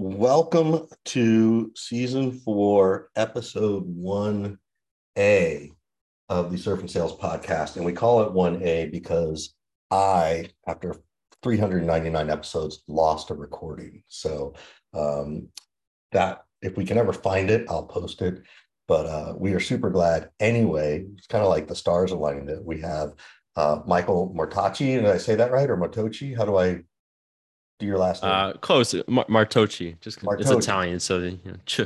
welcome to season four, episode 1A of the Surf and Sales podcast. And we call it 1A because I, after 399 episodes, lost a recording. So um, that if we can ever find it, I'll post it. But uh, we are super glad anyway. It's kind of like the stars aligning that we have uh, Michael Mortacci. Did I say that right? Or Motochi? How do I do your last name? Uh, close. Mar- Martocci. Just Martocci. it's Italian, so you know, ch.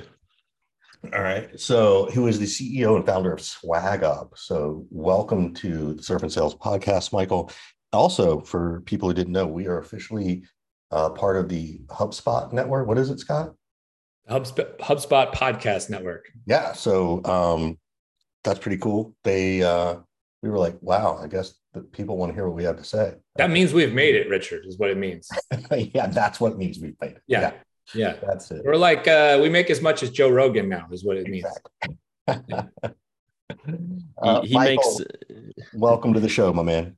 All right. So, who is the CEO and founder of Swag Up? So, welcome to the Surf and Sales podcast, Michael. Also, for people who didn't know, we are officially uh, part of the HubSpot network. What is it, Scott? HubSpot, HubSpot Podcast Network. Yeah. So, um, that's pretty cool. They, uh, we were like, wow, I guess that people want to hear what we have to say. That means we've made it, Richard, is what it means. yeah, that's what it means we've made it. Yeah. yeah. Yeah. That's it. We're like uh we make as much as Joe Rogan now, is what it means. Uh, he, he Michael, makes welcome to the show, my man.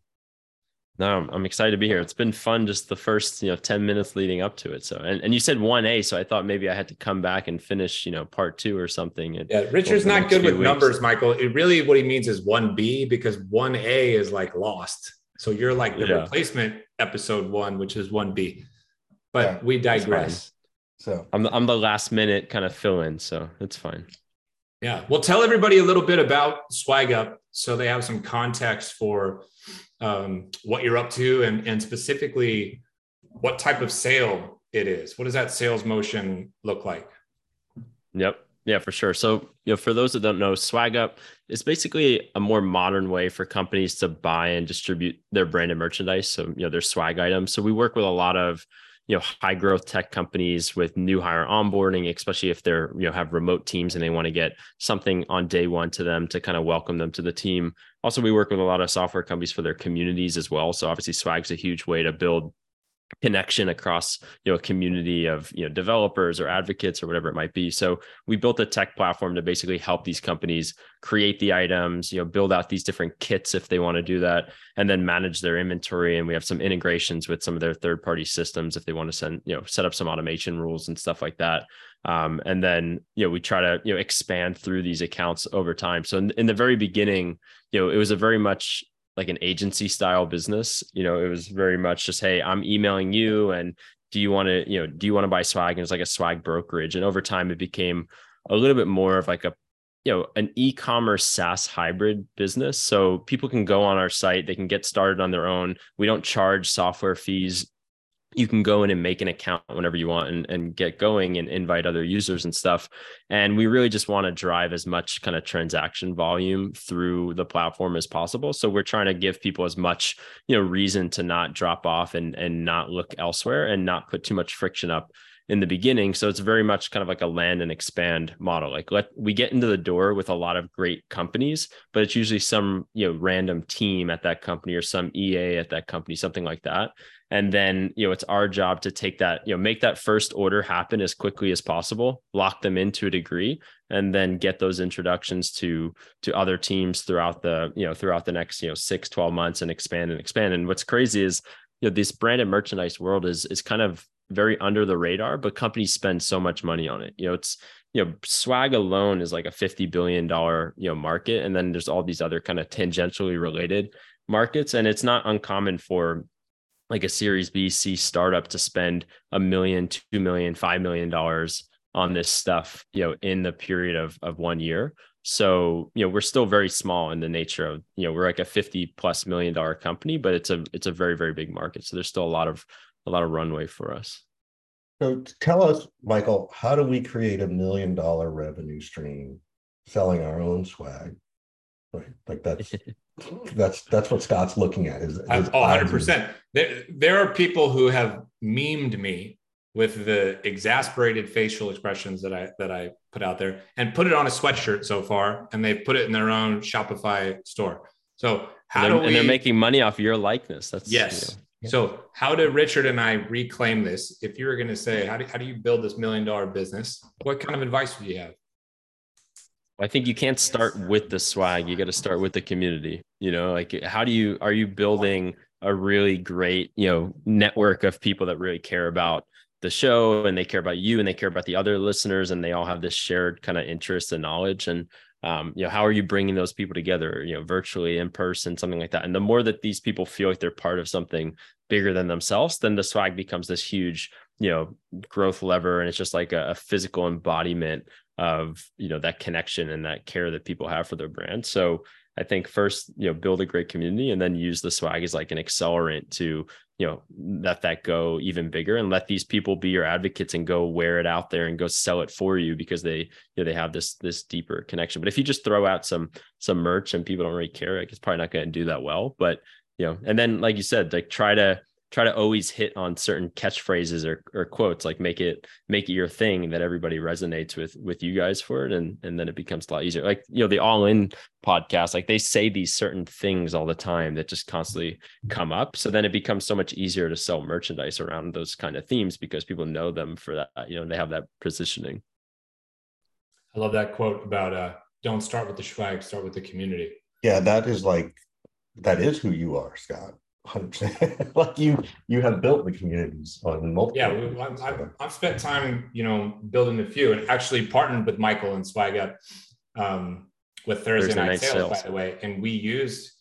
No, I'm excited to be here. It's been fun just the first, you know, 10 minutes leading up to it. So, and, and you said 1A, so I thought maybe I had to come back and finish, you know, part two or something. And yeah, Richard's not good with weeks. numbers, Michael. It really what he means is 1B because 1A is like lost. So you're like the yeah. replacement episode one, which is 1B. But yeah, we digress. So I'm I'm the last minute kind of fill in, so it's fine. Yeah. Well, tell everybody a little bit about Swag Up so they have some context for um, what you're up to and, and specifically what type of sale it is. What does that sales motion look like? Yep. Yeah, for sure. So, you know, for those that don't know, Swag Up is basically a more modern way for companies to buy and distribute their branded merchandise. So, you know, their swag items. So we work with a lot of you know high growth tech companies with new hire onboarding especially if they're you know have remote teams and they want to get something on day one to them to kind of welcome them to the team also we work with a lot of software companies for their communities as well. So obviously swag's a huge way to build connection across you know a community of you know developers or advocates or whatever it might be. So we built a tech platform to basically help these companies create the items you know build out these different kits if they want to do that and then manage their inventory. And we have some integrations with some of their third party systems if they want to send you know set up some automation rules and stuff like that. Um, and then you know we try to you know expand through these accounts over time. So in, in the very beginning you know it was a very much like an agency style business. You know, it was very much just, hey, I'm emailing you and do you want to, you know, do you want to buy swag? And it's like a swag brokerage. And over time it became a little bit more of like a, you know, an e-commerce SaaS hybrid business. So people can go on our site, they can get started on their own. We don't charge software fees you can go in and make an account whenever you want and, and get going and invite other users and stuff. And we really just want to drive as much kind of transaction volume through the platform as possible. So we're trying to give people as much, you know, reason to not drop off and and not look elsewhere and not put too much friction up in the beginning. So it's very much kind of like a land and expand model. Like let we get into the door with a lot of great companies, but it's usually some, you know, random team at that company or some EA at that company, something like that and then you know it's our job to take that you know make that first order happen as quickly as possible lock them into a degree and then get those introductions to to other teams throughout the you know throughout the next you know 6 12 months and expand and expand and what's crazy is you know this branded merchandise world is is kind of very under the radar but companies spend so much money on it. You know it's you know swag alone is like a 50 billion dollar you know market and then there's all these other kind of tangentially related markets and it's not uncommon for like a series b c startup to spend a million two million five million dollars on this stuff you know in the period of of one year. So you know we're still very small in the nature of you know we're like a 50 plus million dollar company but it's a it's a very very big market so there's still a lot of a lot of runway for us so tell us michael how do we create a million dollar revenue stream selling our own swag right like that's that's that's what Scott's looking at. Is, is 100 percent. There, there are people who have memed me with the exasperated facial expressions that I that I put out there and put it on a sweatshirt so far, and they've put it in their own Shopify store. So how do we? And they're making money off your likeness. That's yes. You know, So how do Richard and I reclaim this? If you were going to say, how do, how do you build this million dollar business? What kind of advice would you have? I think you can't start with the swag. You got to start with the community. You know, like how do you are you building a really great, you know, network of people that really care about the show and they care about you and they care about the other listeners and they all have this shared kind of interest and knowledge and um, you know how are you bringing those people together you know virtually in person something like that? And the more that these people feel like they're part of something bigger than themselves then the swag becomes this huge you know growth lever and it's just like a, a physical embodiment of you know that connection and that care that people have for their brand. So I think first, you know, build a great community and then use the swag as like an accelerant to, you know, let that go even bigger and let these people be your advocates and go wear it out there and go sell it for you because they, you know, they have this this deeper connection. But if you just throw out some some merch and people don't really care, like it's probably not going to do that well. But you know, and then like you said, like try to try to always hit on certain catchphrases or, or quotes like make it make it your thing that everybody resonates with with you guys for it. And and then it becomes a lot easier. Like you know the all in podcast like they say these certain things all the time that just constantly come up. So then it becomes so much easier to sell merchandise around those kind of themes because people know them for that you know they have that positioning. I love that quote about uh don't start with the swag start with the community. Yeah that is like that is who you are scott 100%. like you you have built the communities on multiple yeah I've, I've, I've, spent time you know building a few and actually partnered with michael and swag up um, with thursday, thursday night, night sales, sales, by the way and we used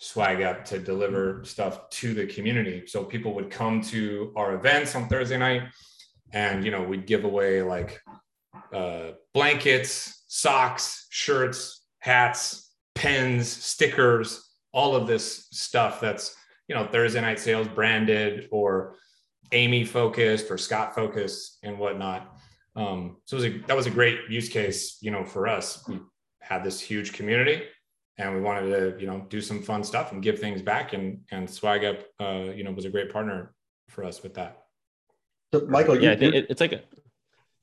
swag up to deliver stuff to the community. So people would come to our events on thursday night and you know we'd give away like uh, blankets socks shirts hats pens stickers all of this stuff that's you know Thursday night sales branded or Amy focused or Scott focused and whatnot. Um, so was a, that was a great use case, you know, for us. We had this huge community and we wanted to, you know, do some fun stuff and give things back. And and Swag Up, uh, you know, was a great partner for us with that. So, Michael, yeah, I think it's like a.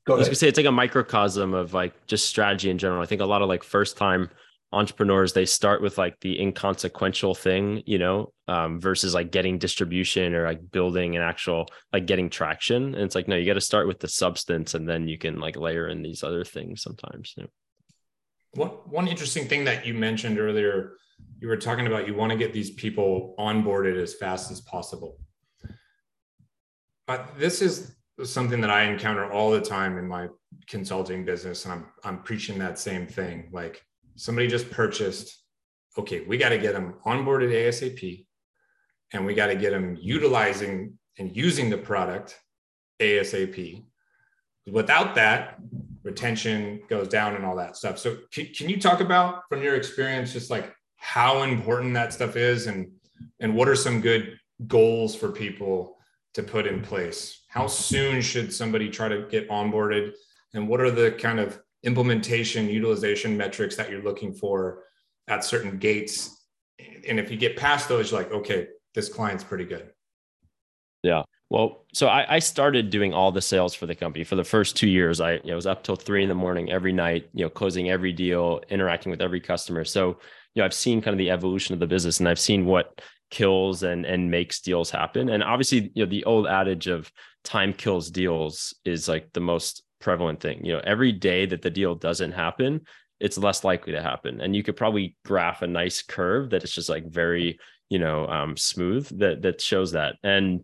Go I was gonna say it's like a microcosm of like just strategy in general. I think a lot of like first time entrepreneurs they start with like the inconsequential thing you know um, versus like getting distribution or like building an actual like getting traction. And it's like no you got to start with the substance and then you can like layer in these other things sometimes you know? one, one interesting thing that you mentioned earlier you were talking about you want to get these people onboarded as fast as possible. But this is something that i encounter all the time in my consulting business and i'm i'm preaching that same thing. Like somebody just purchased okay we got to get them onboarded asap and we got to get them utilizing and using the product asap without that retention goes down and all that stuff. So can, can you talk about from your experience just like how important that stuff is and and what are some good goals for people to put in place? How soon should somebody try to get onboarded? And what are the kind of implementation utilization metrics that you're looking for at certain gates. And if you get past those you're like okay this client's pretty good. Yeah. Well so I, I started doing all the sales for the company. For the first two years i you know, was up till three in the morning every night you know closing every deal interacting with every customer. So you know i've seen kind of the evolution of the business and i've seen what kills and and makes deals happen. And obviously you know the old adage of time kills deals is like the most prevalent thing. You know, every day that the deal doesn't happen, it's less likely to happen. And you could probably graph a nice curve that is just like very, you know, um, smooth that that shows that. And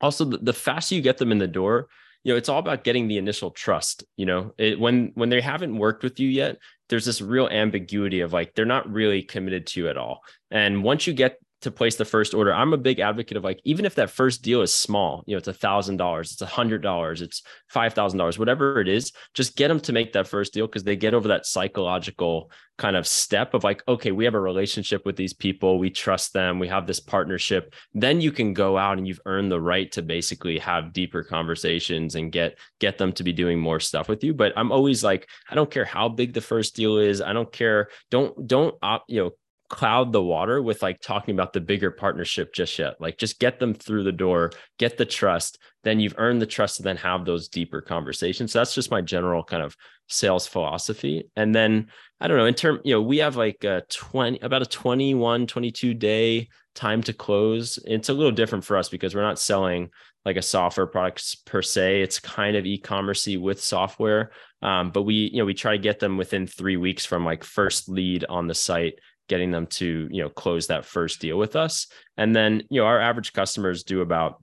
also the, the faster you get them in the door, you know, it's all about getting the initial trust. You know, it, when when they haven't worked with you yet, there's this real ambiguity of like they're not really committed to you at all. And once you get to place the first order. I'm a big advocate of like, even if that first deal is small, you know, it's a thousand dollars, it's a hundred dollars, it's five thousand dollars, whatever it is, just get them to make that first deal because they get over that psychological kind of step of like, okay, we have a relationship with these people, we trust them, we have this partnership. Then you can go out and you've earned the right to basically have deeper conversations and get get them to be doing more stuff with you. But I'm always like, I don't care how big the first deal is, I don't care, don't don't you know cloud the water with like talking about the bigger partnership just yet. Like just get them through the door, get the trust, then you've earned the trust to then have those deeper conversations. So that's just my general kind of sales philosophy. And then I don't know, in term, you know, we have like a 20 about a 21, 22 day time to close. It's a little different for us because we're not selling like a software products per se. It's kind of e-commercey with software. Um, but we, you know, we try to get them within three weeks from like first lead on the site getting them to you know close that first deal with us and then you know our average customers do about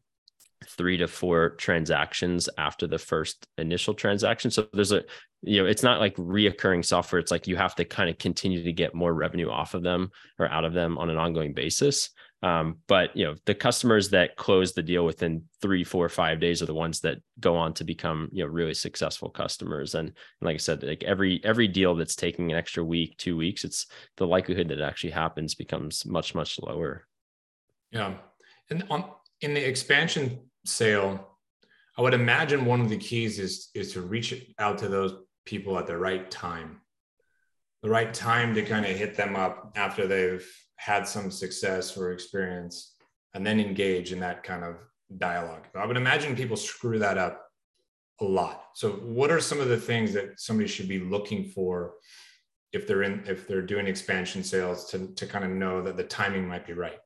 three to four transactions after the first initial transaction. So there's a, you know, it's not like reoccurring software. It's like you have to kind of continue to get more revenue off of them or out of them on an ongoing basis. Um, but you know, the customers that close the deal within three, four, five days are the ones that go on to become you know really successful customers. And, and like I said, like every every deal that's taking an extra week, two weeks, it's the likelihood that it actually happens becomes much much lower. Yeah, and on in the expansion sale, I would imagine one of the keys is is to reach out to those people at the right time, the right time to kind of hit them up after they've had some success or experience, and then engage in that kind of dialogue. I would imagine people screw that up a lot. So, what are some of the things that somebody should be looking for if they're in if they're doing expansion sales to to kind of know that the timing might be right?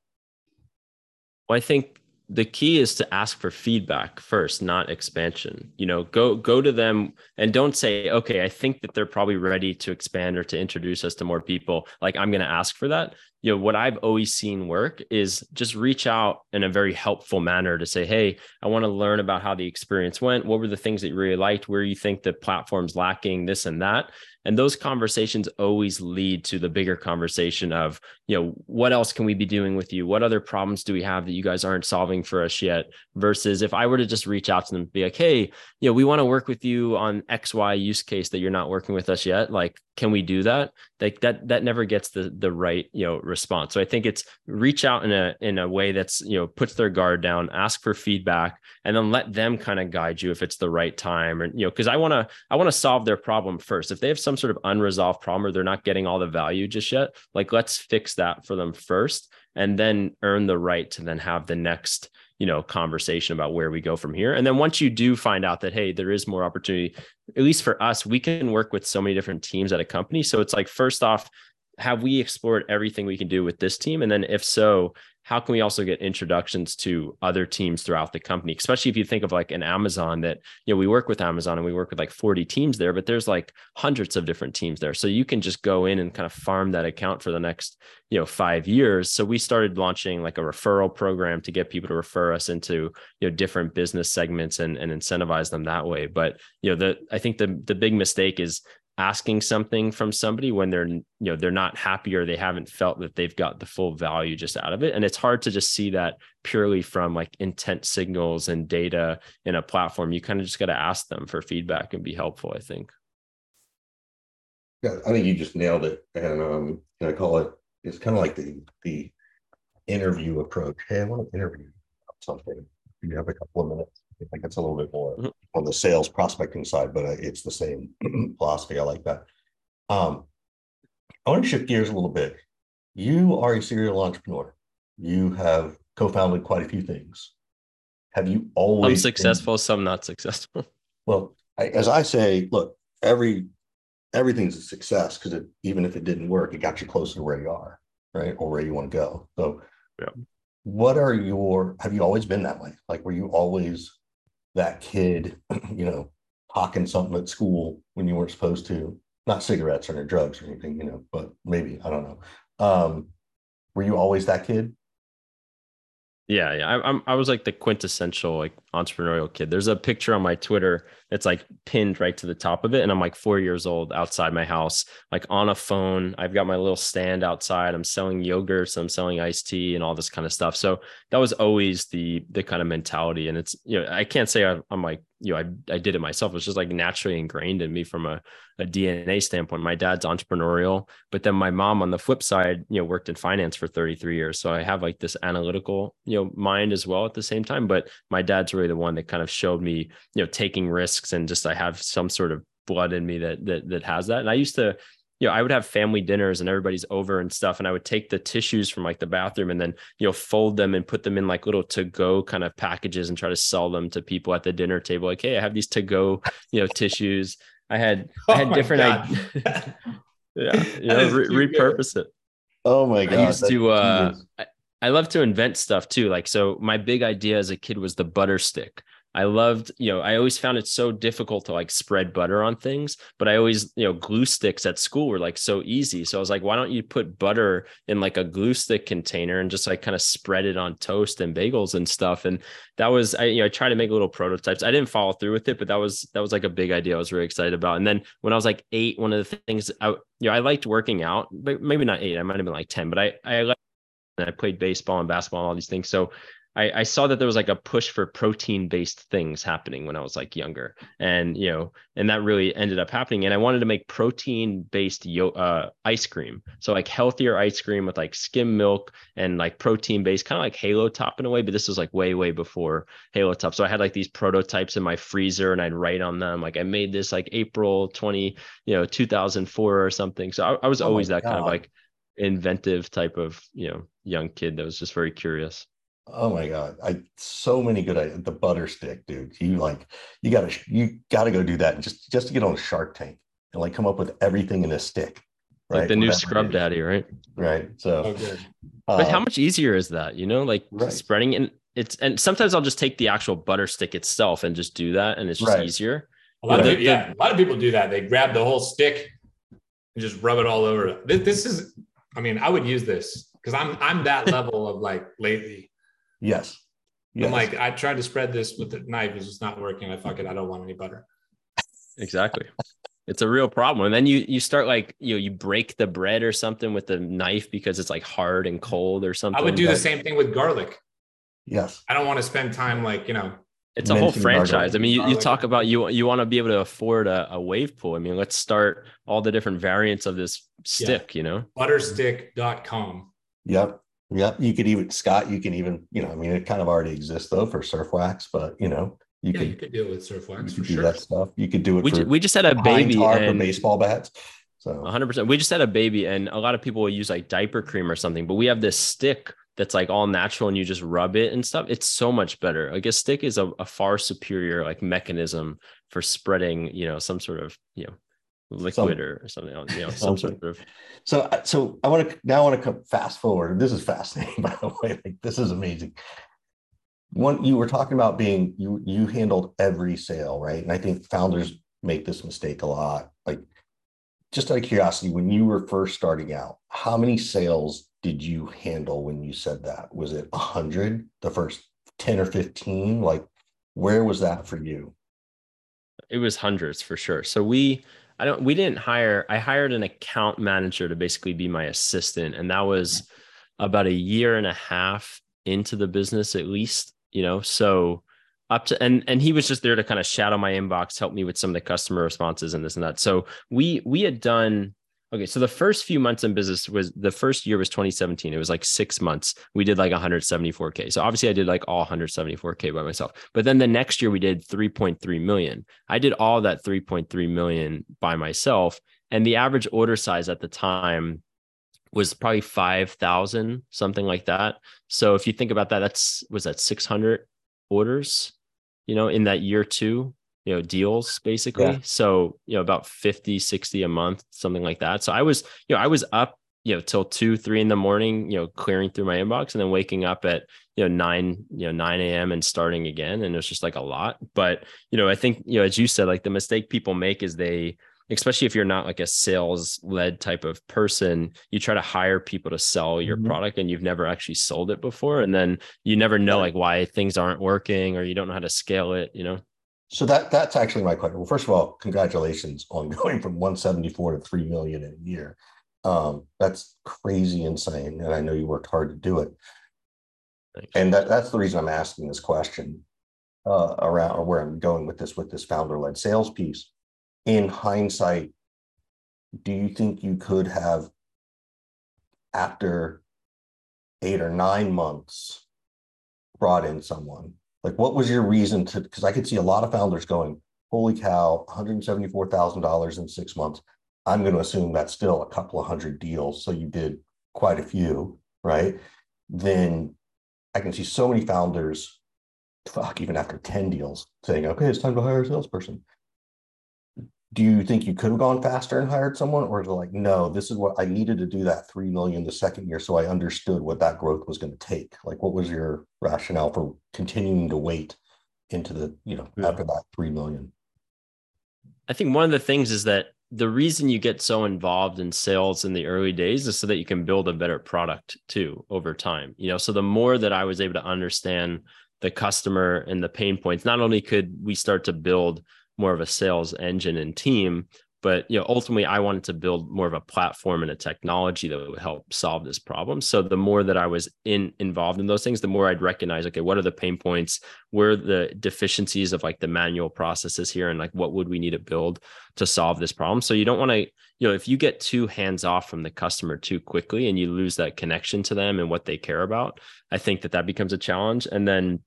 Well, I think the key is to ask for feedback first not expansion you know go go to them and don't say okay i think that they're probably ready to expand or to introduce us to more people like i'm going to ask for that you know what i've always seen work is just reach out in a very helpful manner to say hey i want to learn about how the experience went. What were the things that you really liked? Where you think the platform's lacking? This and that. And those conversations always lead to the bigger conversation of you know what else can we be doing with you? What other problems do we have that you guys aren't solving for us yet? Versus if i were to just reach out to them and be like hey you know we want to work with you on xy use case that you're not working with us yet. Like can we do that? Like that that never gets the the right you know response. So i think it's reach out in a in a way that's you know puts their guard down ask for feedback and then let them kind of guide you if it's the right time. Or you know because i want to i want to solve their problem first. If they have some sort of unresolved problem or they're not getting all the value just yet like let's fix that for them first and then earn the right to then have the next you know conversation about where we go from here. And then once you do find out that hey there is more opportunity at least for us we can work with so many different teams at a company. So it's like first off have we explored everything we can do with this team? And then if so how can we also get introductions to other teams throughout the company? Especially if you think of like an amazon that you know we work with amazon and we work with like 40 teams there but there's like hundreds of different teams there. So you can just go in and kind of farm that account for the next you know five years. So we started launching like a referral program to get people to refer us into you know different business segments and, and incentivize them that way. But you know the i think the the big mistake is asking something from somebody when they're you know they're not happy or they haven't felt that they've got the full value just out of it. And it's hard to just see that purely from like intent signals and data in a platform. You kind of just got to ask them for feedback and be helpful i think. Yeah i think you just nailed it. And um i call it it's kind of like the the interview approach. Hey i want to interview something. You have a couple of minutes I think it's a little bit more mm-hmm. on the sales prospecting side, but uh, it's the same philosophy. I like that. Um, I want to shift gears a little bit. You are a serial entrepreneur. You have co-founded quite a few things. Have you always some successful, been... some not successful? Well, I, as I say, look, every everything's a success because even if it didn't work, it got you closer to where you are, right, or where you want to go. So, yeah. what are your? Have you always been that way? Like, were you always that kid, you know, hawking something at school when you weren't supposed to, not cigarettes or drugs or anything, you know, but maybe, I don't know. Um, were you always that kid? Yeah, yeah. I, am I was like the quintessential like entrepreneurial kid. There's a picture on my Twitter that's like pinned right to the top of it, and I'm like four years old outside my house, like on a phone. I've got my little stand outside. I'm selling yogurts. I'm selling iced tea and all this kind of stuff. So that was always the the kind of mentality. And it's you know I can't say I'm, I'm like you know, I, I did it myself. It was just like naturally ingrained in me from a, a DNA standpoint. My dad's entrepreneurial, but then my mom on the flip side, you know, worked in finance for 33 years. So I have like this analytical, you know, mind as well at the same time. But my dad's really the one that kind of showed me, you know, taking risks and just I have some sort of blood in me that that that has that. And I used to you know, I would have family dinners and everybody's over and stuff. And I would take the tissues from like the bathroom and then, you know, fold them and put them in like little to go kind of packages and try to sell them to people at the dinner table. Like, hey, I have these to go, you know, tissues. I had, oh I had different, I, yeah, you know, re- repurpose good. it. Oh my God. I used to, uh, I, I love to invent stuff too. Like, so my big idea as a kid was the butter stick I loved, you know, I always found it so difficult to like spread butter on things, but I always, you know, glue sticks at school were like so easy. So I was like, why don't you put butter in like a glue stick container and just like kind of spread it on toast and bagels and stuff. And that was, I, you know, I tried to make little prototypes. I didn't follow through with it, but that was, that was like a big idea I was really excited about. And then when I was like eight, one of the things I, you know, I liked working out, but maybe not eight, I might have been like 10, but I, I liked and I played baseball and basketball and all these things. So I, I saw that there was like a push for protein based things happening when I was like younger, and you know, and that really ended up happening. And I wanted to make protein based yo- uh, ice cream, so like healthier ice cream with like skim milk and like protein based, kind of like Halo Top in a way. But this was like way way before Halo Top. So I had like these prototypes in my freezer, and I'd write on them like I made this like April twenty, you know, two thousand four or something. So I, I was oh always that God. kind of like inventive type of you know young kid that was just very curious. Oh my god! I so many good ideas. The butter stick, dude. You like you gotta you gotta go do that and just just to get on Shark Tank and like come up with everything in a stick. Right? Like the new Whatever Scrub Daddy, right? Right. So, okay. but how um, much easier is that? You know, like right. spreading and it's and sometimes I'll just take the actual butter stick itself and just do that, and it's just right. easier. A lot of yeah, a lot of people do that. They grab the whole stick and just rub it all over. This, this is, I mean, I would use this because I'm I'm that level of like lately Yes. yes. I'm like, I tried to spread this with the knife, it's just not working. I fuck it, I don't want any butter. Exactly. it's a real problem. And then you you start like you know you break the bread or something with the knife because it's like hard and cold or something. I would do the same thing with garlic. Yes. I don't want to spend time like you know. It's a whole franchise. I mean, you, you talk about you you want to be able to afford a, a wave pool. I mean, let's start all the different variants of this stick. Yeah. You know, butterstick.com. Yep. Yep. You could even Scott, you can even, you know, I mean, it kind of already exists though for surf wax, but you know, you yeah, could you could do it with surf wax for do sure. that stuff. You could do it. We, we just had a baby and baseball bats. So 100%. We just had a baby, and a lot of people will use like diaper cream or something, but we have this stick that's like all natural and you just rub it and stuff. It's so much better. Like a stick is a, a far superior like mechanism for spreading, you know, some sort of, you know, liquid some, or something else, you know, some sort of. So, uh, so I want to now I want to come fast forward. This is fascinating, by the way. Like this is amazing. One, you were talking about being you you handled every sale, right? And I think founders make this mistake a lot. Like, just out of curiosity, when you were first starting out, how many sales did you handle when you said that? Was it a hundred, the first ten or fifteen? Like, where was that for you? It was hundreds for sure. So we I don't we didn't hire I hired an account manager to basically be my assistant and that was about a year and a half into the business at least, you know. So up to and and he was just there to kind of shadow my inbox, help me with some of the customer responses and this and that. So we we had done Okay, so the first few months in business was the first year was 2017. It was like six months. We did like 174k. So obviously, I did like all 174k by myself. But then the next year we did 3.3 million. I did all that 3.3 million by myself, and the average order size at the time was probably 5,000, something like that. So if you think about that, that's was that 600 orders, you know, in that year two you know deals basically. Yeah. so you know about 50 60 a month something like that. So i was you know i was up you know till 2 3 in the morning you know clearing through my inbox and then waking up at you know 9 you know 9 a.m and starting again. And it was just like a lot. But you know i think you know as you said like the mistake people make is they especially if you're not like a sales led type of person you try to hire people to sell your mm-hmm. product and you've never actually sold it before. And then you never know like why things aren't working or you don't know how to scale it you know so that that's actually my question. Well, first of all, congratulations on going from 174 to 3 million in a year. Um, that's crazy insane. And I know you worked hard to do it. Thanks. And that, that's the reason I'm asking this question uh, around or where I'm going with this with this founder-led sales piece. In hindsight, do you think you could have after eight or nine months brought in someone like, what was your reason to? Because I could see a lot of founders going, "Holy cow, one hundred seventy-four thousand dollars in six months." I'm going to assume that's still a couple of hundred deals. So you did quite a few, right? Then I can see so many founders, fuck, even after 10 deals, saying, okay, it's time to hire a salesperson do you think you could have gone faster and hired someone or is it like no this is what i needed to do that 3 million the second year so i understood what that growth was going to take like what was your rationale for continuing to wait into the you know yeah. after that three million. I think one of the things is that the reason you get so involved in sales in the early days is so that you can build a better product too over time. You know, so the more that I was able to understand the customer and the pain points, not only could we start to build more of a sales engine and team, but you know ultimately i wanted to build more of a platform and a technology that would help solve this problem. So the more that i was in involved in those things the more i'd recognize okay what are the pain points? Where the deficiencies of like the manual processes here? And like what would we need to build to solve this problem? So you don't want to you know if you get too hands off from the customer too quickly and you lose that connection to them and what they care about i think that that becomes a challenge. And then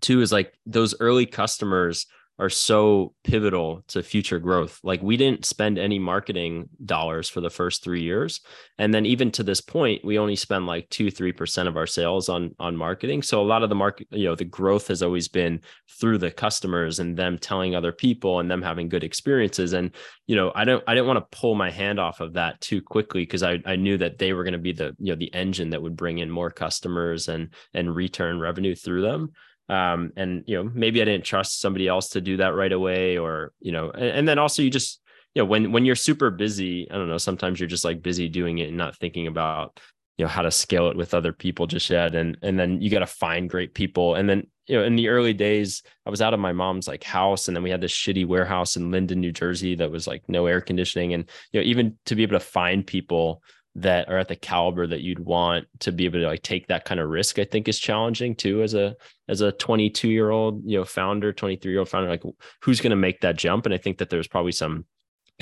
two is like those early customers are so pivotal to future growth. Like we didn't spend any marketing dollars for the first three years. And then even to this point, we only spend like two, three percent of our sales on on marketing. So a lot of the market, you know, the growth has always been through the customers and them telling other people and them having good experiences. And, you know, I don't I didn't want to pull my hand off of that too quickly because I, I knew that they were going to be the, you know, the engine that would bring in more customers and and return revenue through them um, and you know maybe i didn't trust somebody else to do that right away or you know and, and, then also you just you know when when you're super busy i don't know sometimes you're just like busy doing it and not thinking about you know how to scale it with other people just yet. And and then you got to find great people. And then you know in the early days i was out of my mom's like house and then we had this shitty warehouse in linden new jersey that was like no air conditioning. And you know even to be able to find people that are at the caliber that you'd want to be able to like take that kind of risk i think is challenging too as a as a 22 year old you know founder 23 year old founder like who's going to make that jump? And i think that there's probably some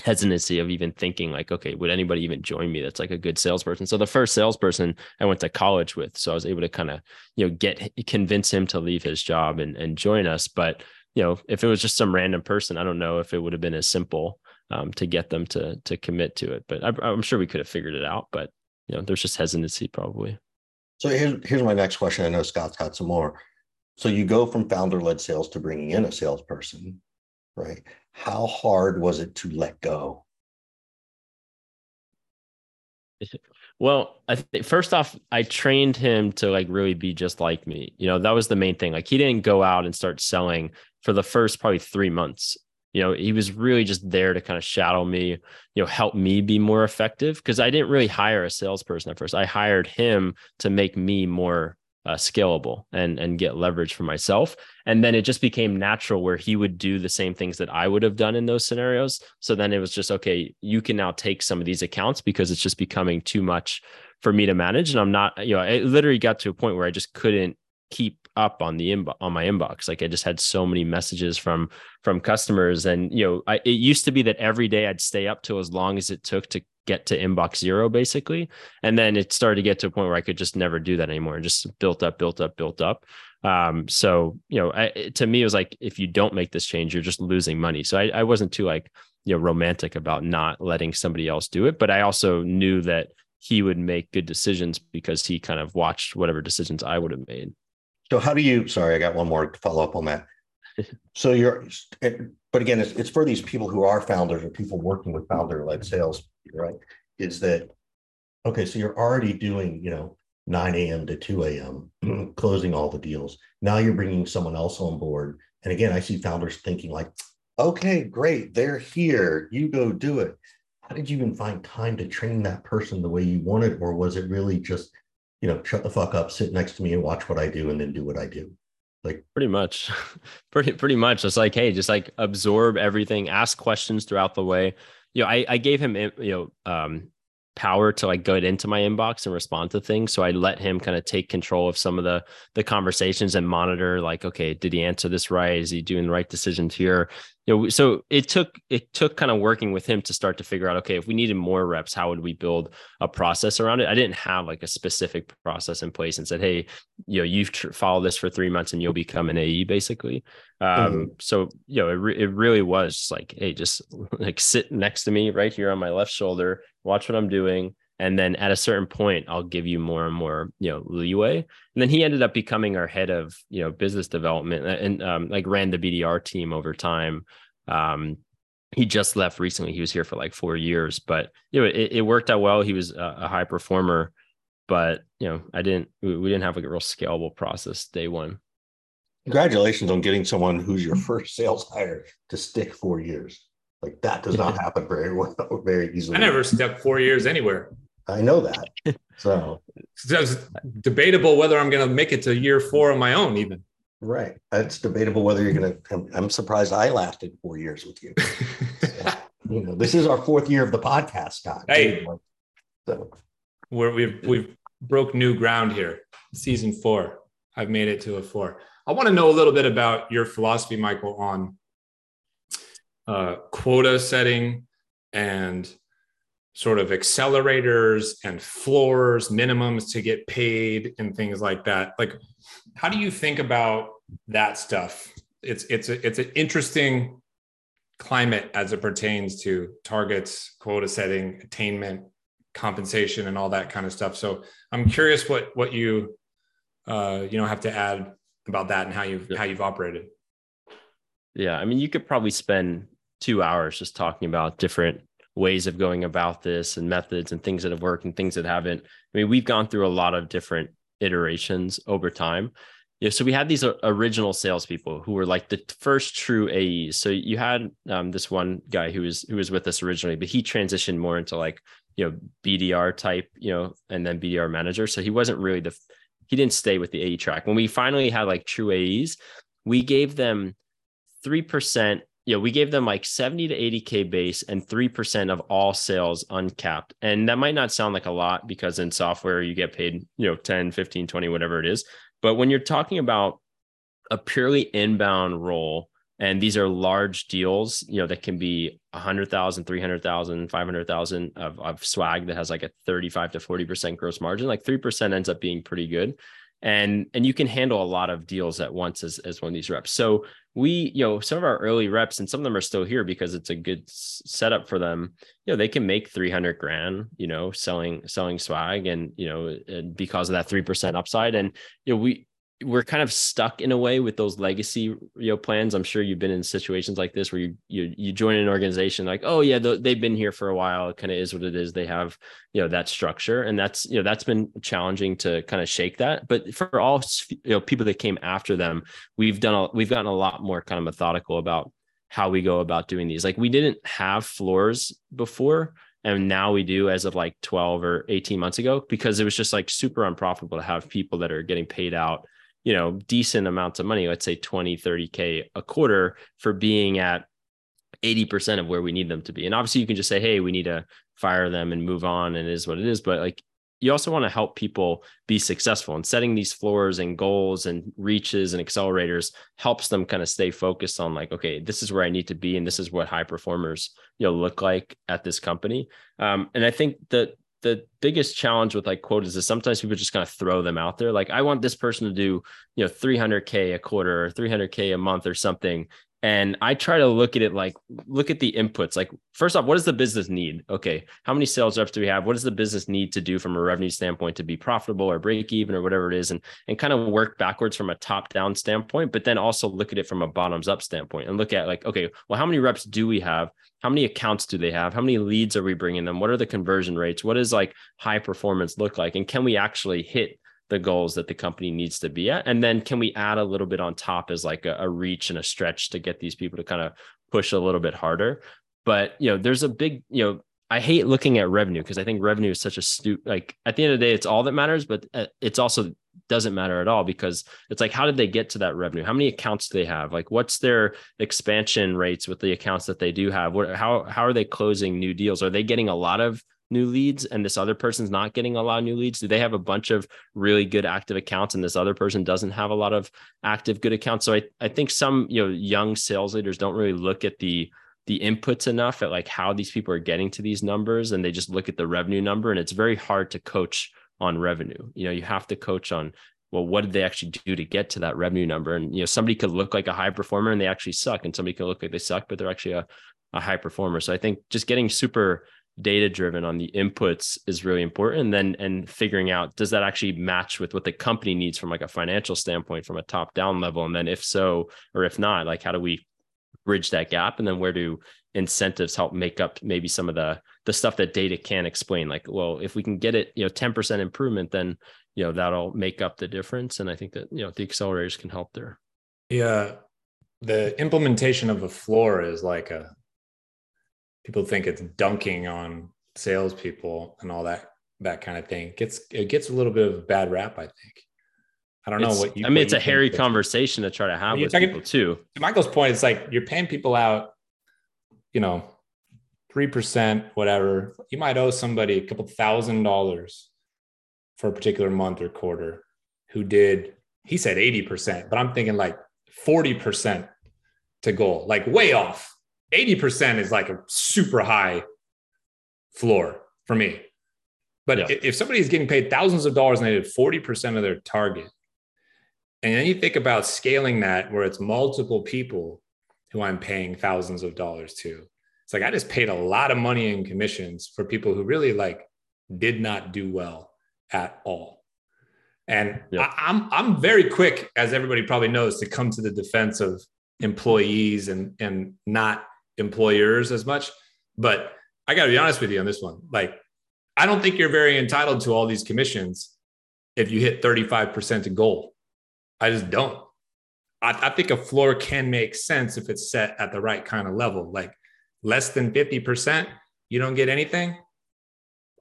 hesitancy of even thinking like okay would anybody even join me that's like a good salesperson? So the first salesperson i went to college with so i was able to kind of you know get convince him to leave his job and and join us. But you know if it was just some random person i don't know if it would have been as simple um, to get them to to commit to it. But I, am sure we could have figured it out. But you know, there's just hesitancy probably. So here's here's my next question. I know Scott's got some more. So you go from founder led sales to bringing in a salesperson, right? How hard was it to let go? Well, I think first off, I trained him to like really be just like me. You know, that was the main thing. Like he didn't go out and start selling for the first probably three months you know he was really just there to kind of shadow me you know help me be more effective because i didn't really hire a salesperson at first. I hired him to make me more uh, scalable and and get leverage for myself. And then it just became natural where he would do the same things that i would have done in those scenarios. So then it was just okay you can now take some of these accounts because it's just becoming too much for me to manage. And i'm not you know it literally got to a point where i just couldn't keep up on the inbox on my inbox. Like i just had so many messages from from customers. And you know I, it used to be that every day i'd stay up till as long as it took to get to inbox zero basically. And then it started to get to a point where i could just never do that anymore. And just built up built up built up. Um so you know I, to me it was like if you don't make this change you're just losing money. So I, I wasn't too like you know romantic about not letting somebody else do it. But i also knew that he would make good decisions because he kind of watched whatever decisions i would have made so how do you? Sorry, I got one more to follow up on that. So you're, but again, it's, it's for these people who are founders or people working with founder-led sales, right? Is that okay? So you're already doing, you know, 9 a.m. to 2 a.m. closing all the deals. Now you're bringing someone else on board, and again, I see founders thinking like, okay, great, they're here, you go do it. How did you even find time to train that person the way you wanted, or was it really just you know, shut the fuck up, sit next to me and watch what I do and then do what I do. Like pretty much, pretty, pretty much. It's like, hey, just like absorb everything, ask questions throughout the way. You know, I, I gave him, you know, um, power to like get into my inbox and respond to things. So i let him kind of take control of some of the the conversations and monitor like okay did he answer this right? Is he doing the right decisions here? You know so it took it took kind of working with him to start to figure out okay if we needed more reps how would we build a process around it? I didn't have like a specific process in place and said hey you know you've tr- followed this for three months and you'll become an ae basically. Um mm-hmm. so you know it, re- it really was like hey just like sit next to me right here on my left shoulder watch what I'm doing. And then at a certain point, I'll give you more and more, you know, leeway. And then he ended up becoming our head of, you know, business development and um, like ran the BDR team over time. Um, he just left recently. He was here for like four years, but you know, it, it worked out well. He was a, a, high performer, but you know, I didn't, we, we didn't have like a real scalable process day one. congratulations on getting someone who's your first sales hire to stick four years. Like that does not happen very well, very easily. I never stuck four years anywhere. I know that. So it's debatable whether I'm going to make it to year four on my own, even. Right. It's debatable whether you're going to. I'm surprised I lasted four years with you. so, you know, this is our fourth year of the podcast, Scott. Hey, so we're, we've we've broke new ground here. Season four. I've made it to a four. I want to know a little bit about your philosophy, Michael, on uh, quota setting and sort of accelerators and floors, minimums to get paid, and things like that. Like, how do you think about that stuff? It's it's a, it's an interesting climate as it pertains to targets, quota setting, attainment, compensation, and all that kind of stuff. So I'm curious what what you uh, you know have to add about that and how you've how you've operated. Yeah, I mean, you could probably spend two hours just talking about different ways of going about this and methods and things that have worked and things that haven't. I mean, we've gone through a lot of different iterations over time. Yeah, so we had these original salespeople who were like the first true AEs. So you had um, this one guy who was who was with us originally, but he transitioned more into like you know BDR type, you know, and then BDR manager. So he wasn't really the he didn't stay with the AE track. When we finally had like true AEs, we gave them 3%. You know, we gave them like 70 to 80K base and 3% of all sales uncapped. And that might not sound like a lot because in software you get paid, you know, 10, 15, 20, whatever it is. But when you're talking about a purely inbound role, and these are large deals you know that can be 100000 300000 500000 of, of swag that has like a 35 to 40% gross margin like 3% ends up being pretty good and and you can handle a lot of deals at once as, as one of these reps. So we you know some of our early reps and some of them are still here because it's a good setup for them you know they can make 300 grand you know selling selling swag and you know and because of that 3% upside. And you know we we're kind of stuck in a way with those legacy you know plans. I'm sure you've been in situations like this where you you, you join an organization like oh yeah they've been here for a while. It kind of is what it is. They have you know that structure. And that's you know that's been challenging to kind of shake that. But for all you know people that came after them we've done a, we've gotten a lot more kind of methodical about how we go about doing these. Like we didn't have floors before and now we do as of like 12 or 18 months ago because it was just like super unprofitable to have people that are getting paid out you know decent amounts of money let's say 20 30k a quarter for being at 80% of where we need them to be. And obviously you can just say hey we need to fire them and move on and it is what it is. But like you also want to help people be successful and setting these floors and goals and reaches and accelerators helps them kind of stay focused on like okay this is where i need to be and this is what high performers you know look like at this company. Um, and i think that the biggest challenge with like quotas is sometimes people just kind of throw them out there. Like, I want this person to do, you know, 300K a quarter or 300K a month or something. And I try to look at it like, look at the inputs. Like, first off, what does the business need? Okay. How many sales reps do we have? What does the business need to do from a revenue standpoint to be profitable or break even or whatever it is? And, and kind of work backwards from a top down standpoint, but then also look at it from a bottoms up standpoint and look at like, okay, well, how many reps do we have? How many accounts do they have? How many leads are we bringing them? What are the conversion rates? What does like high performance look like? And can we actually hit the goals that the company needs to be at and then can we add a little bit on top as like a, a reach and a stretch to get these people to kind of push a little bit harder but you know there's a big you know I hate looking at revenue because I think revenue is such a stupid, like at the end of the day, it's all that matters, but uh, it's also doesn't matter at all because it's like, how did they get to that revenue? How many accounts do they have? Like, what's their expansion rates with the accounts that they do have? What, how, how are they closing new deals? Are they getting a lot of new leads and this other person's not getting a lot of new leads? Do they have a bunch of really good active accounts and this other person doesn't have a lot of active good accounts? So I, I think some, you know, young sales leaders don't really look at the the inputs enough at like how these people are getting to these numbers and they just look at the revenue number and it's very hard to coach on revenue. You know, you have to coach on well, what did they actually do to get to that revenue number? And you know, somebody could look like a high performer and they actually suck, and somebody could look like they suck, but they're actually a, a high performer. So I think just getting super data driven on the inputs is really important and then and figuring out does that actually match with what the company needs from like a financial standpoint from a top down level? And then if so or if not like how do we bridge that gap? And then where do incentives help make up maybe some of the the stuff that data can't explain? Like well if we can get it you know 10% improvement then you know that'll make up the difference. And i think that you know the accelerators can help there. Yeah, the implementation of a floor is like a people think it's dunking on salespeople and all that that kind of thing. It gets it gets a little bit of a bad rap, I think. I don't know what you. I mean, it's a hairy conversation to try to have with talking- people too. To Michael's point, it's like you're paying people out, you know, three percent, whatever. You might owe somebody a couple thousand dollars for a particular month or quarter who did. He said eighty percent, but I'm thinking like forty percent to goal, like way off. 80% is like a super high floor for me. But Yeah. if somebody is getting paid thousands of dollars and they did 40% of their target, and then you think about scaling that where it's multiple people who I'm paying thousands of dollars to, it's like I just paid a lot of money in commissions for people who really like did not do well at all. And Yeah. I, I'm I'm very quick, as everybody probably knows, to come to the defense of employees and and not employers as much. But I got to be honest with you on this one. Like, I don't think you're very entitled to all these commissions if you hit 35% to goal. I just don't. I, I think a floor can make sense if it's set at the right kind of level. Like less than 50%, you don't get anything.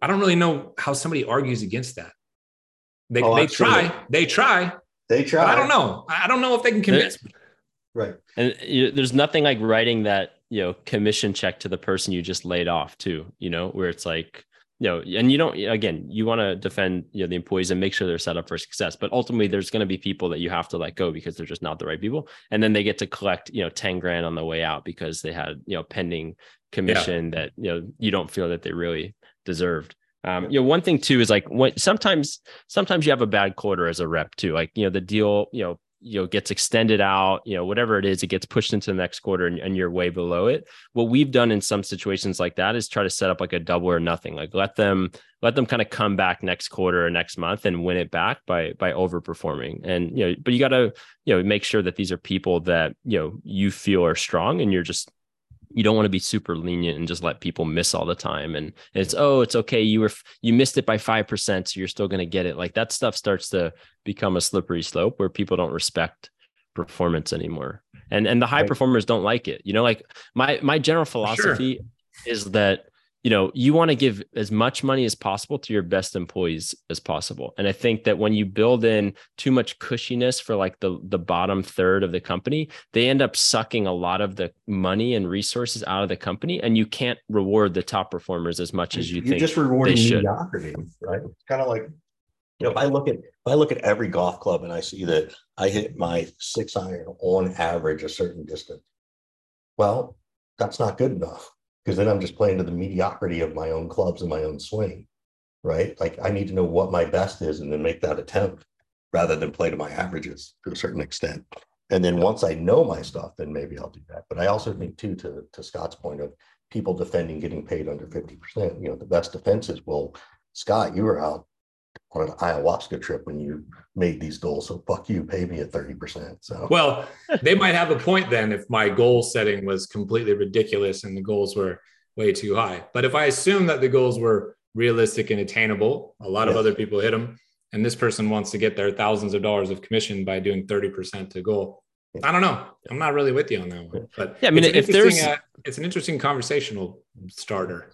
I don't really know how somebody argues against that. They, Oh, they try, they try, They try. but I don't know. I don't know if they can convince me. Right. And you, there's nothing like writing that, you know, commission check to the person you just laid off too, you know, where it's like, you know, and you don't, again, you want to defend, you know, the employees and make sure they're set up for success. But ultimately there's going to be people that you have to let go because they're just not the right people. And then they get to collect, you know, 10 grand on the way out because they had, you know, pending commission that, you know, you don't feel that they really deserved. Um, you know, one thing too is like when sometimes, sometimes you have a bad quarter as a rep too. Like, you know, the deal, you know, you know gets extended out you know whatever it is it gets pushed into the next quarter and, and you're way below it. What we've done in some situations like that is try to set up like a double or nothing like let them let them kind of come back next quarter or next month and win it back by by overperforming. And you know but you got to you know make sure that these are people that you know you feel are strong and you're just you don't want to be super lenient and just let people miss all the time and it's oh it's okay you were you missed it by 5% so you're still going to get it like that stuff starts to become a slippery slope where people don't respect performance anymore and and the high Right. performers don't like it you know like my my general philosophy is that you know you want to give as much money as possible to your best employees as possible. And i think that when you build in too much cushiness for like the the bottom third of the company they end up sucking a lot of the money and resources out of the company and you can't reward the top performers as much as you You're think just rewarding mediocrity, right? It's kind of like, you know, if I look at if I look at every golf club and I see that I hit my six iron on average a certain distance, well, that's not good enough because then I'm just playing to the mediocrity of my own clubs and my own swing, right? Like I need to know what my best is and then make that attempt rather than play to my averages to a certain extent. And then once I know my stuff, then maybe I'll do that. But I also think too, to to Scott's point of people defending getting paid under 50%. You know, the best defense is, well, Scott, you were out on an ayahuasca trip when you made these goals. So fuck you, pay me at 30%. So Well, they might have a point then if my goal setting was completely ridiculous and the goals were way too high. But if I assume that the goals were realistic and attainable, a lot of other people hit them, and this person wants to get their thousands of dollars of commission by doing 30% to goal. I don't know. I'm not really with you on that one. But Yeah, I mean, if there's- interesting, uh, it's an interesting conversational starter.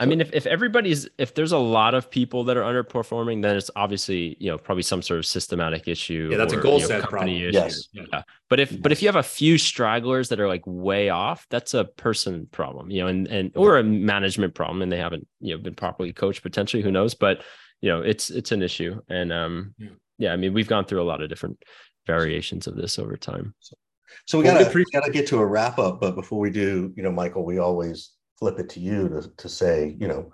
I mean, if, if everybody's if there's a lot of people that are underperforming, then it's obviously you know probably some sort of systematic issue. Yeah, that's a goal you know, set company problem. issue. Yes. Yeah. But if but if you have a few stragglers that are like way off, that's a person problem, you know, and and or a management problem, and they haven't you know been properly coached potentially. Who knows? But you know, it's it's an issue, and um, Yeah. yeah, I mean, we've gone through a lot of different variations of this over time. so we Well, gotta we we gotta get to a wrap up. But before we do, you know, Michael, we always flip it to you to, to say, you know,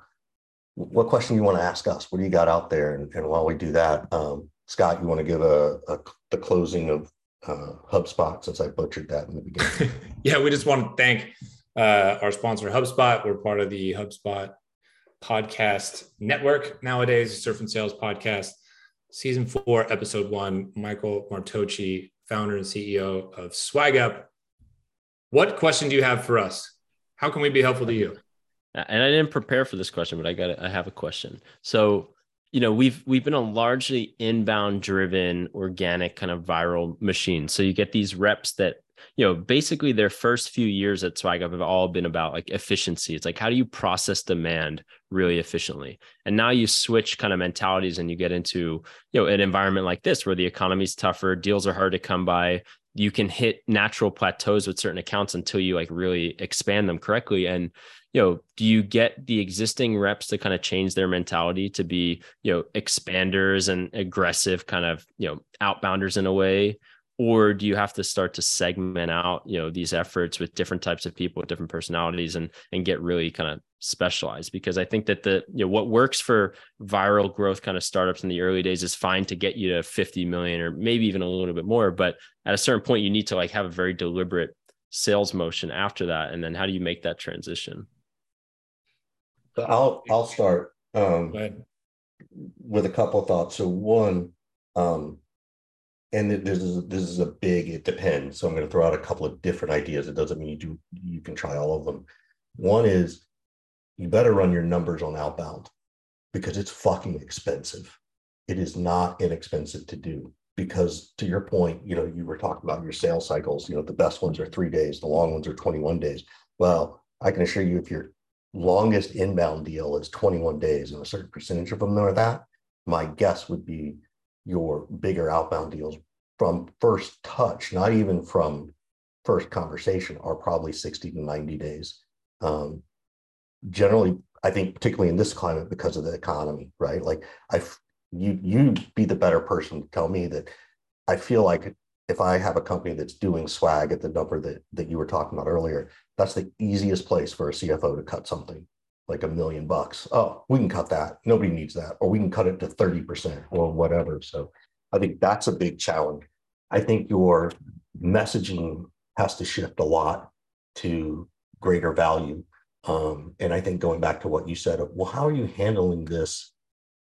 what question you want to ask us? What do you got out there? And, and while we do that, um, Scott, you want to give a, a the closing of uh, HubSpot since I butchered that in the beginning. yeah, we just want to thank uh, our sponsor, HubSpot. We're part of the HubSpot podcast network nowadays, Surf and Sales Podcast, season four, episode one. Michael Martocci, founder and CEO of Swag Up. What question do you have for us? How can we be helpful to you? Uh, and I didn't prepare for this question, but I got I have a question. So you know we've we've been a largely inbound driven organic kind of viral machine so you get these reps that you know basically their first few years at swag up have all been about like efficiency it's like how do you process demand really efficiently and now you switch kind of mentalities and you get into you know an environment like this where the economy's tougher deals are hard to come by you can hit natural plateaus with certain accounts until you like really expand them correctly. And you know do you get the existing reps to kind of change their mentality to be you know expanders and aggressive kind of you know outbounders in a way or do you have to start to segment out you know these efforts with different types of people with different personalities and and get really kind of specialized? Because i think that the you know what works for viral growth kind of startups in the early days is fine to get you to 50 million or maybe even a little bit more but at a certain point you need to like have a very deliberate sales motion after that. And then how do you make that transition? So I'll I'll start um, with a couple of thoughts. So one, um, and this is this is a big. It depends. So I'm going to throw out a couple of different ideas. It doesn't mean you do you can try all of them. One is you better run your numbers on outbound because it's fucking expensive. It is not inexpensive to do because to your point, you know, you were talking about your sales cycles. You know, the best ones are three days, the long ones are 21 days. Well, I can assure you, if you're longest inbound deal is 21 days and a certain percentage of them are that, my guess would be your bigger outbound deals from first touch, not even from first conversation, are probably 60 to 90 days. Um, generally, I think particularly in this climate because of the economy, right? Like I, you you'd be the better person to tell me that I feel like if I have a company that's doing swag at the number that that you were talking about earlier, that's the easiest place for a CFO to cut something like a million bucks. Oh, we can cut that. Nobody needs that. Or we can cut it to 30% or whatever. So I think that's a big challenge. I think your messaging has to shift a lot to greater value. Um, and I think going back to what you said of, well, how are you handling this,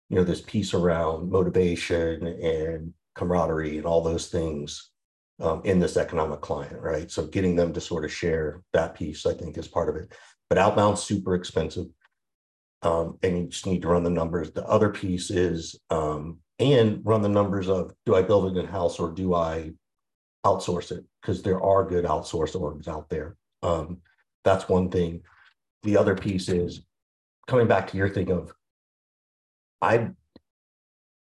you know, this piece around motivation and camaraderie and all those things um, in this economic climate, right? So getting them to sort of share that piece, I think, is part of it. But outbound super expensive, um, and you just need to run the numbers. The other piece is um, and run the numbers of do I build it in house or do I outsource it? Because there are good outsource orgs out there. Um, that's one thing. The other piece is coming back to your thing of I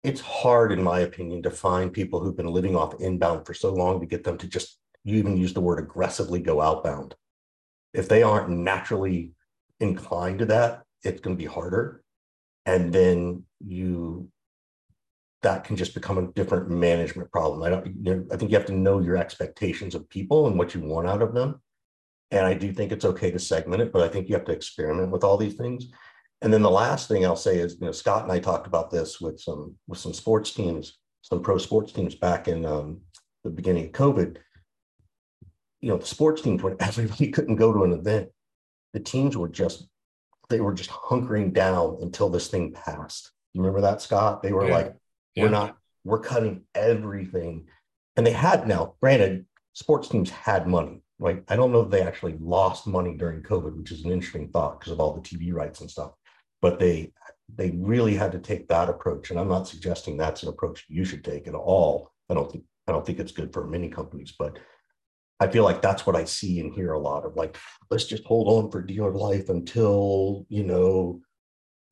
it's hard, in my opinion, to find people who've been living off inbound for so long to get them to just, you even use the word aggressively go outbound. If they aren't naturally inclined to that, it's going to be harder. And then you, that can just become a different management problem. I don't, you know, I think you have to know your expectations of people and what you want out of them. And I do think it's okay to segment it, but I think you have to experiment with all these things. And then the last thing I'll say is, you know, Scott and I talked about this with some with some sports teams, some pro sports teams back in um, the beginning of COVID. You know, the sports teams when everybody couldn't go to an event, the teams were just they were just hunkering down until this thing passed. You remember that, Scott? They were yeah. like, "We're not, we're cutting everything," and they had now. Granted, sports teams had money. Right? I don't know if they actually lost money during COVID, which is an interesting thought because of all the TV rights and stuff but they they really had to take that approach and i'm not suggesting that's an approach you should take at all i don't think i don't think it's good for many companies but i feel like that's what i see and hear a lot of like let's just hold on for dear life until you know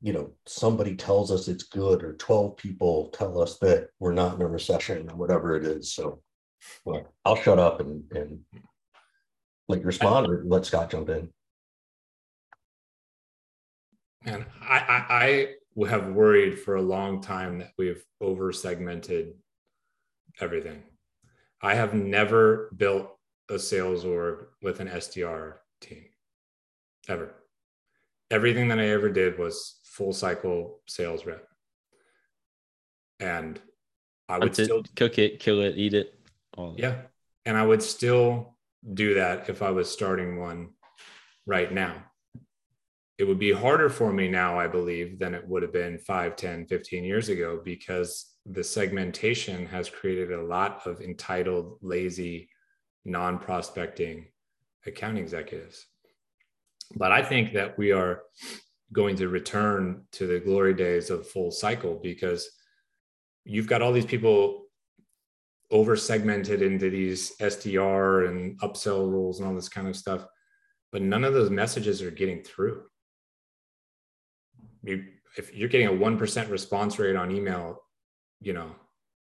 you know somebody tells us it's good or 12 people tell us that we're not in a recession or whatever it is so well, i'll shut up and and like respond or let scott jump in and I, I, I have worried for a long time that we have over segmented everything. I have never built a sales org with an SDR team ever. Everything that I ever did was full cycle sales rep. And I would still cook it, kill it, eat it. All yeah. And I would still do that if I was starting one right now it would be harder for me now i believe than it would have been 5 10 15 years ago because the segmentation has created a lot of entitled lazy non-prospecting account executives but i think that we are going to return to the glory days of full cycle because you've got all these people over segmented into these SDR and upsell rules and all this kind of stuff, but none of those messages are getting through. You, if you're getting a 1% response rate on email, you know,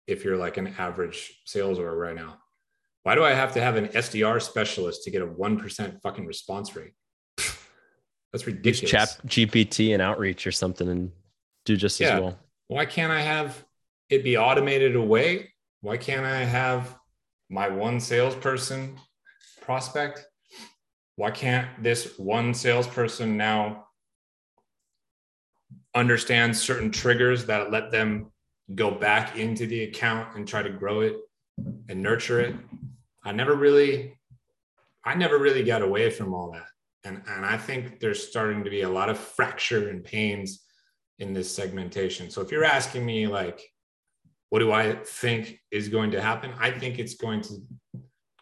if you're like an average sales order right now, why do I have to have an SDR specialist to get a 1% fucking response rate? That's ridiculous. Use chat GPT and outreach or something and do just yeah. as well. Why can't I have it be automated away? Why can't I have my one salesperson prospect? Why can't this one salesperson now understand certain triggers that let them go back into the account and try to grow it and nurture it? I never really, I never really got away from all that. And, and I think there's starting to be a lot of fracture and pains in this segmentation. So if you're asking me like, what do I think is going to happen? I think it's going to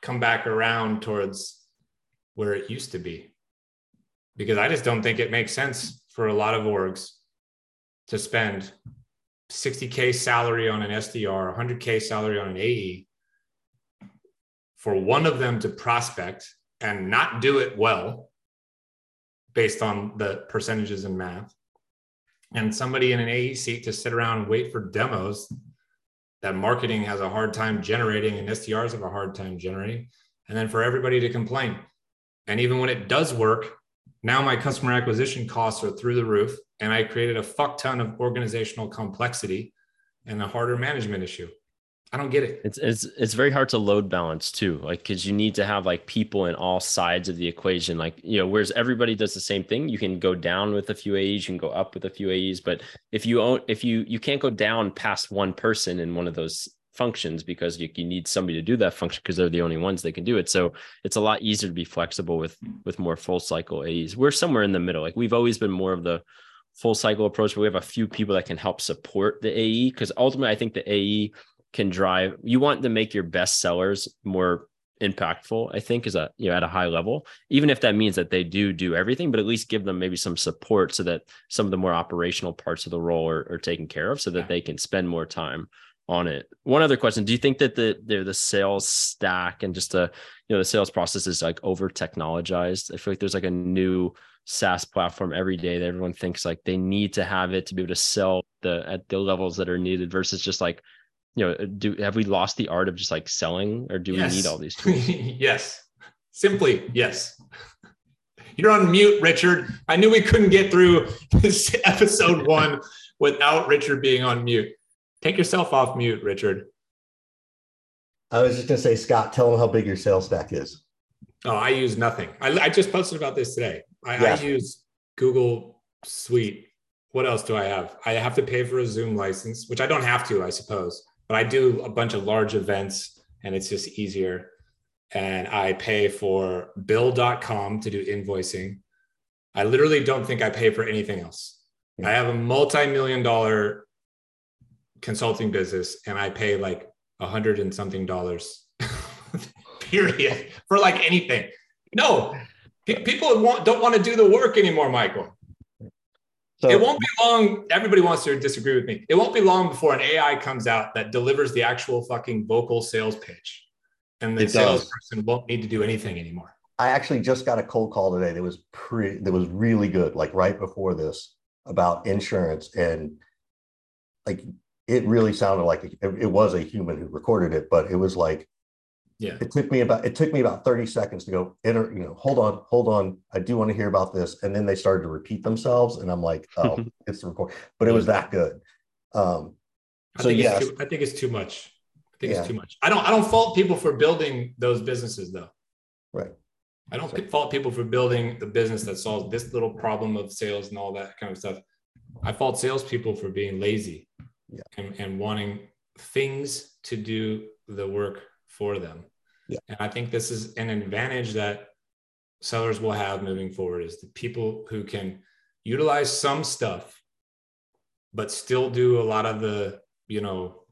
come back around towards where it used to be. Because I just don't think it makes sense for a lot of orgs to spend 60K salary on an SDR, 100K salary on an AE, for one of them to prospect and not do it well based on the percentages in math, and somebody in an AE seat to sit around and wait for demos that marketing has a hard time generating and SDRs have a hard time generating, and then for everybody to complain. And even when it does work, now my customer acquisition costs are through the roof, and I created a fuck ton of organizational complexity and a harder management issue. I don't get it. It's it's it's very hard to load balance too, like because you need to have like people in all sides of the equation. Like you know, whereas everybody does the same thing, you can go down with a few AEs, you can go up with a few AEs, but if you own, if you you can't go down past one person in one of those functions because you, you need somebody to do that function because they're the only ones that can do it. So it's a lot easier to be flexible with with more full cycle AEs. We're somewhere in the middle. Like we've always been more of the full cycle approach, but we have a few people that can help support the AE because ultimately I think the AE can drive you want to make your best sellers more impactful i think is a you know at a high level even if that means that they do do everything but at least give them maybe some support so that some of the more operational parts of the role are, are taken care of so that they can spend more time on it. One other question do you think that the the, the sales stack and just the you know the sales process is like over technologized i feel like there's like a new SaaS platform every day that everyone thinks like they need to have it to be able to sell the at the levels that are needed versus just like you know do have we lost the art of just like selling or do yes. we need all these tools? Yes. Simply yes. You're on mute richard. I knew we couldn't get through this episode one without richard being on mute. Take yourself off mute richard. I was just going to say scott tell them how big your sales stack is. Oh i use nothing. I, I just posted about this today. I, yeah. I use google suite. What else do I have? I have to pay for a Zoom license, which I don't have to, I suppose but I do a bunch of large events and it's just easier. And I pay for bill.com to do invoicing. I literally don't think I pay for anything else. I have a multi-million dollar consulting business and I pay like a hundred and something dollars period for like anything. No, people want, don't want to do the work anymore, Michael. So, it won't be long. Everybody wants to disagree with me. It won't be long before an AI comes out that delivers the actual fucking vocal sales pitch, and the salesperson won't need to do anything anymore. I actually just got a cold call today that was pretty that was really good, like right before this about insurance, and like it really sounded like it, it was a human who recorded it, but it was like yeah. It took me about it took me about 30 seconds to go enter you know hold on hold on. I do want to hear about this. And then they started to repeat themselves and i'm like oh it's the record. But it was that good. Um so yeah i think it's too much. I think yeah. it's too much. I don't i don't fault people for building those businesses though. Right. I don't so. fault people for building the business that solves this little problem of sales and all that kind of stuff. I fault salespeople for being lazy yeah. and, and wanting things to do the work for them. Yeah. And I think this is an advantage that sellers will have moving forward is the people who can utilize some stuff, but still do a lot of the, you know,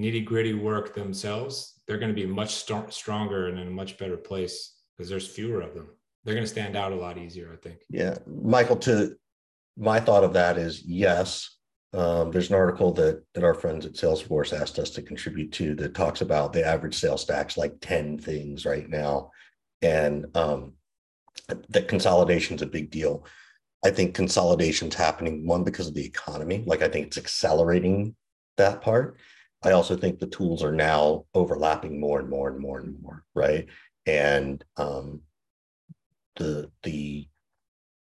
nitty gritty work themselves. They're going to be much st- stronger and in a much better place because there's fewer of them. They're going to stand out a lot easier, I think. Yeah. Michael, to my thought of that is yes. Um, there's an article that that our friends at Salesforce asked us to contribute to that talks about the average sales stacks like 10 things right now. And um, that consolidation is a big deal. I think consolidation's happening one because of the economy. Like I think it's accelerating that part. I also think the tools are now overlapping more and more and more and more, right? And um, the the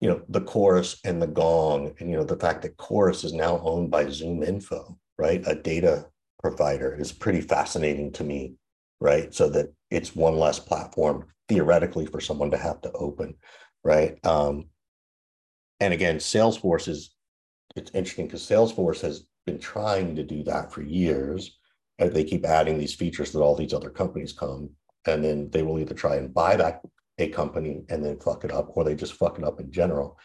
you know the chorus and the gong, and you know the fact that chorus is now owned by ZoomInfo, right? A data provider is pretty fascinating to me, right? So that it's one less platform theoretically for someone to have to open, right? Um, and again, Salesforce is it's interesting because Salesforce has been trying to do that for years. And they keep adding these features that all these other companies come, and then they will either try and buy that a company and then fuck it up, or they just fuck it up in general.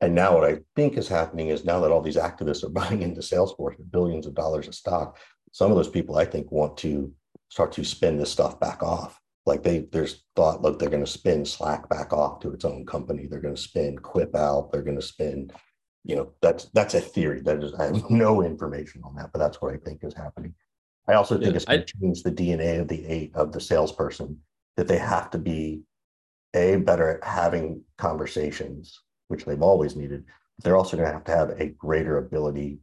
And now what I think is happening is now that all these activists are buying into Salesforce with billions of dollars of stock, some of those people I think want to start to spin this stuff back off. Like they there's thought look they're going to spin slack back off to its own company. They're going to spin quip out. They're going to spin you know that's that's a theory. That is i have no information on that but that's what i think is happening. I also think yeah, it's going to change the dna of the eight of the salesperson that they have to be a better at having conversations which they've always needed they're also going to have to have a greater ability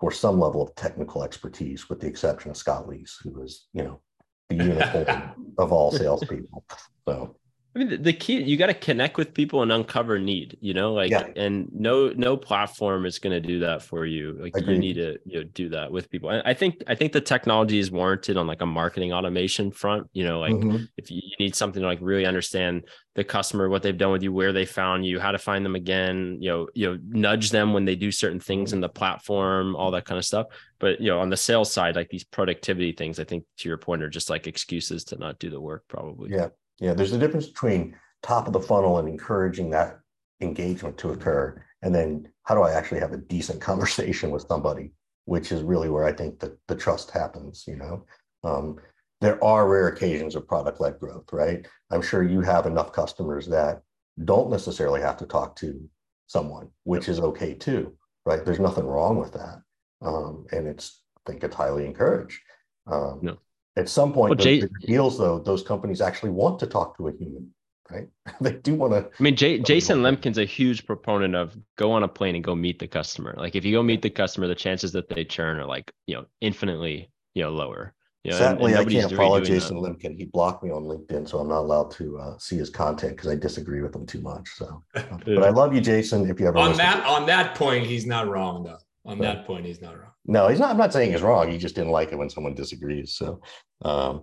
for some level of technical expertise with the exception of scott leese who is you know the unicorn of all salespeople. So I mean, the, key you got to connect with people and uncover need. You know, like, yeah. and no no platform is going to do that for you. Like, Agreed. you need to you know, do that with people. And I think I think the technology is warranted on like a marketing automation front. You know, like mm-hmm. if you, you need something to like really understand the customer, what they've done with you, where they found you, how to find them again. You know, you know, nudge them when they do certain things in the platform, all that kind of stuff. But you know, on the sales side, like these productivity things, I think to your point are just like excuses to not do the work, probably. Yeah. Yeah, there's a difference between top of the funnel and encouraging that engagement to occur. And then how do I actually have a decent conversation with somebody, which is really where I think that the trust happens, you know. Um, there are rare occasions of product led growth, right? I'm sure you have enough customers that don't necessarily have to talk to someone, which is okay too, right? There's nothing wrong with that. Um, and it's, I think it's highly encouraged. Um, no. At some point, well, Jay- deals though, those companies actually want to talk to a human, right? they do want to. I mean, Jay- Jason Lemkin's a huge proponent of go on a plane and go meet the customer. Like if you go meet the customer, the chances that they churn are like you know infinitely you know lower. You know, Sadly, and, and I can't follow Jason that. Lemkin. He blocked me on LinkedIn, so I'm not allowed to uh, see his content because I disagree with him too much. So, but I love you, Jason. If you ever on that on that point, he's not wrong though. On but, that point, he's not wrong. No, he's not. I'm not saying he's wrong. He just didn't like it when someone disagrees. So, um,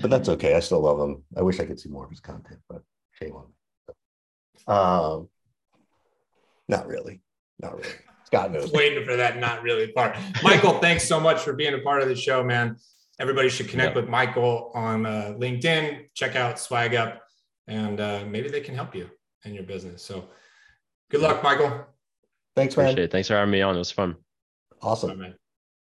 but that's okay. I still love him. I wish I could see more of his content, but shame on me. Um, not really. Not really. Scott knows. Waiting for that not really part. Michael, thanks so much for being a part of the show, man. Everybody should connect with Michael on uh, LinkedIn. Check out Swag Up, and uh, maybe they can help you in your business. So, good luck, Michael. Thanks, man. Appreciate it. Thanks for having me on. It was fun. Awesome.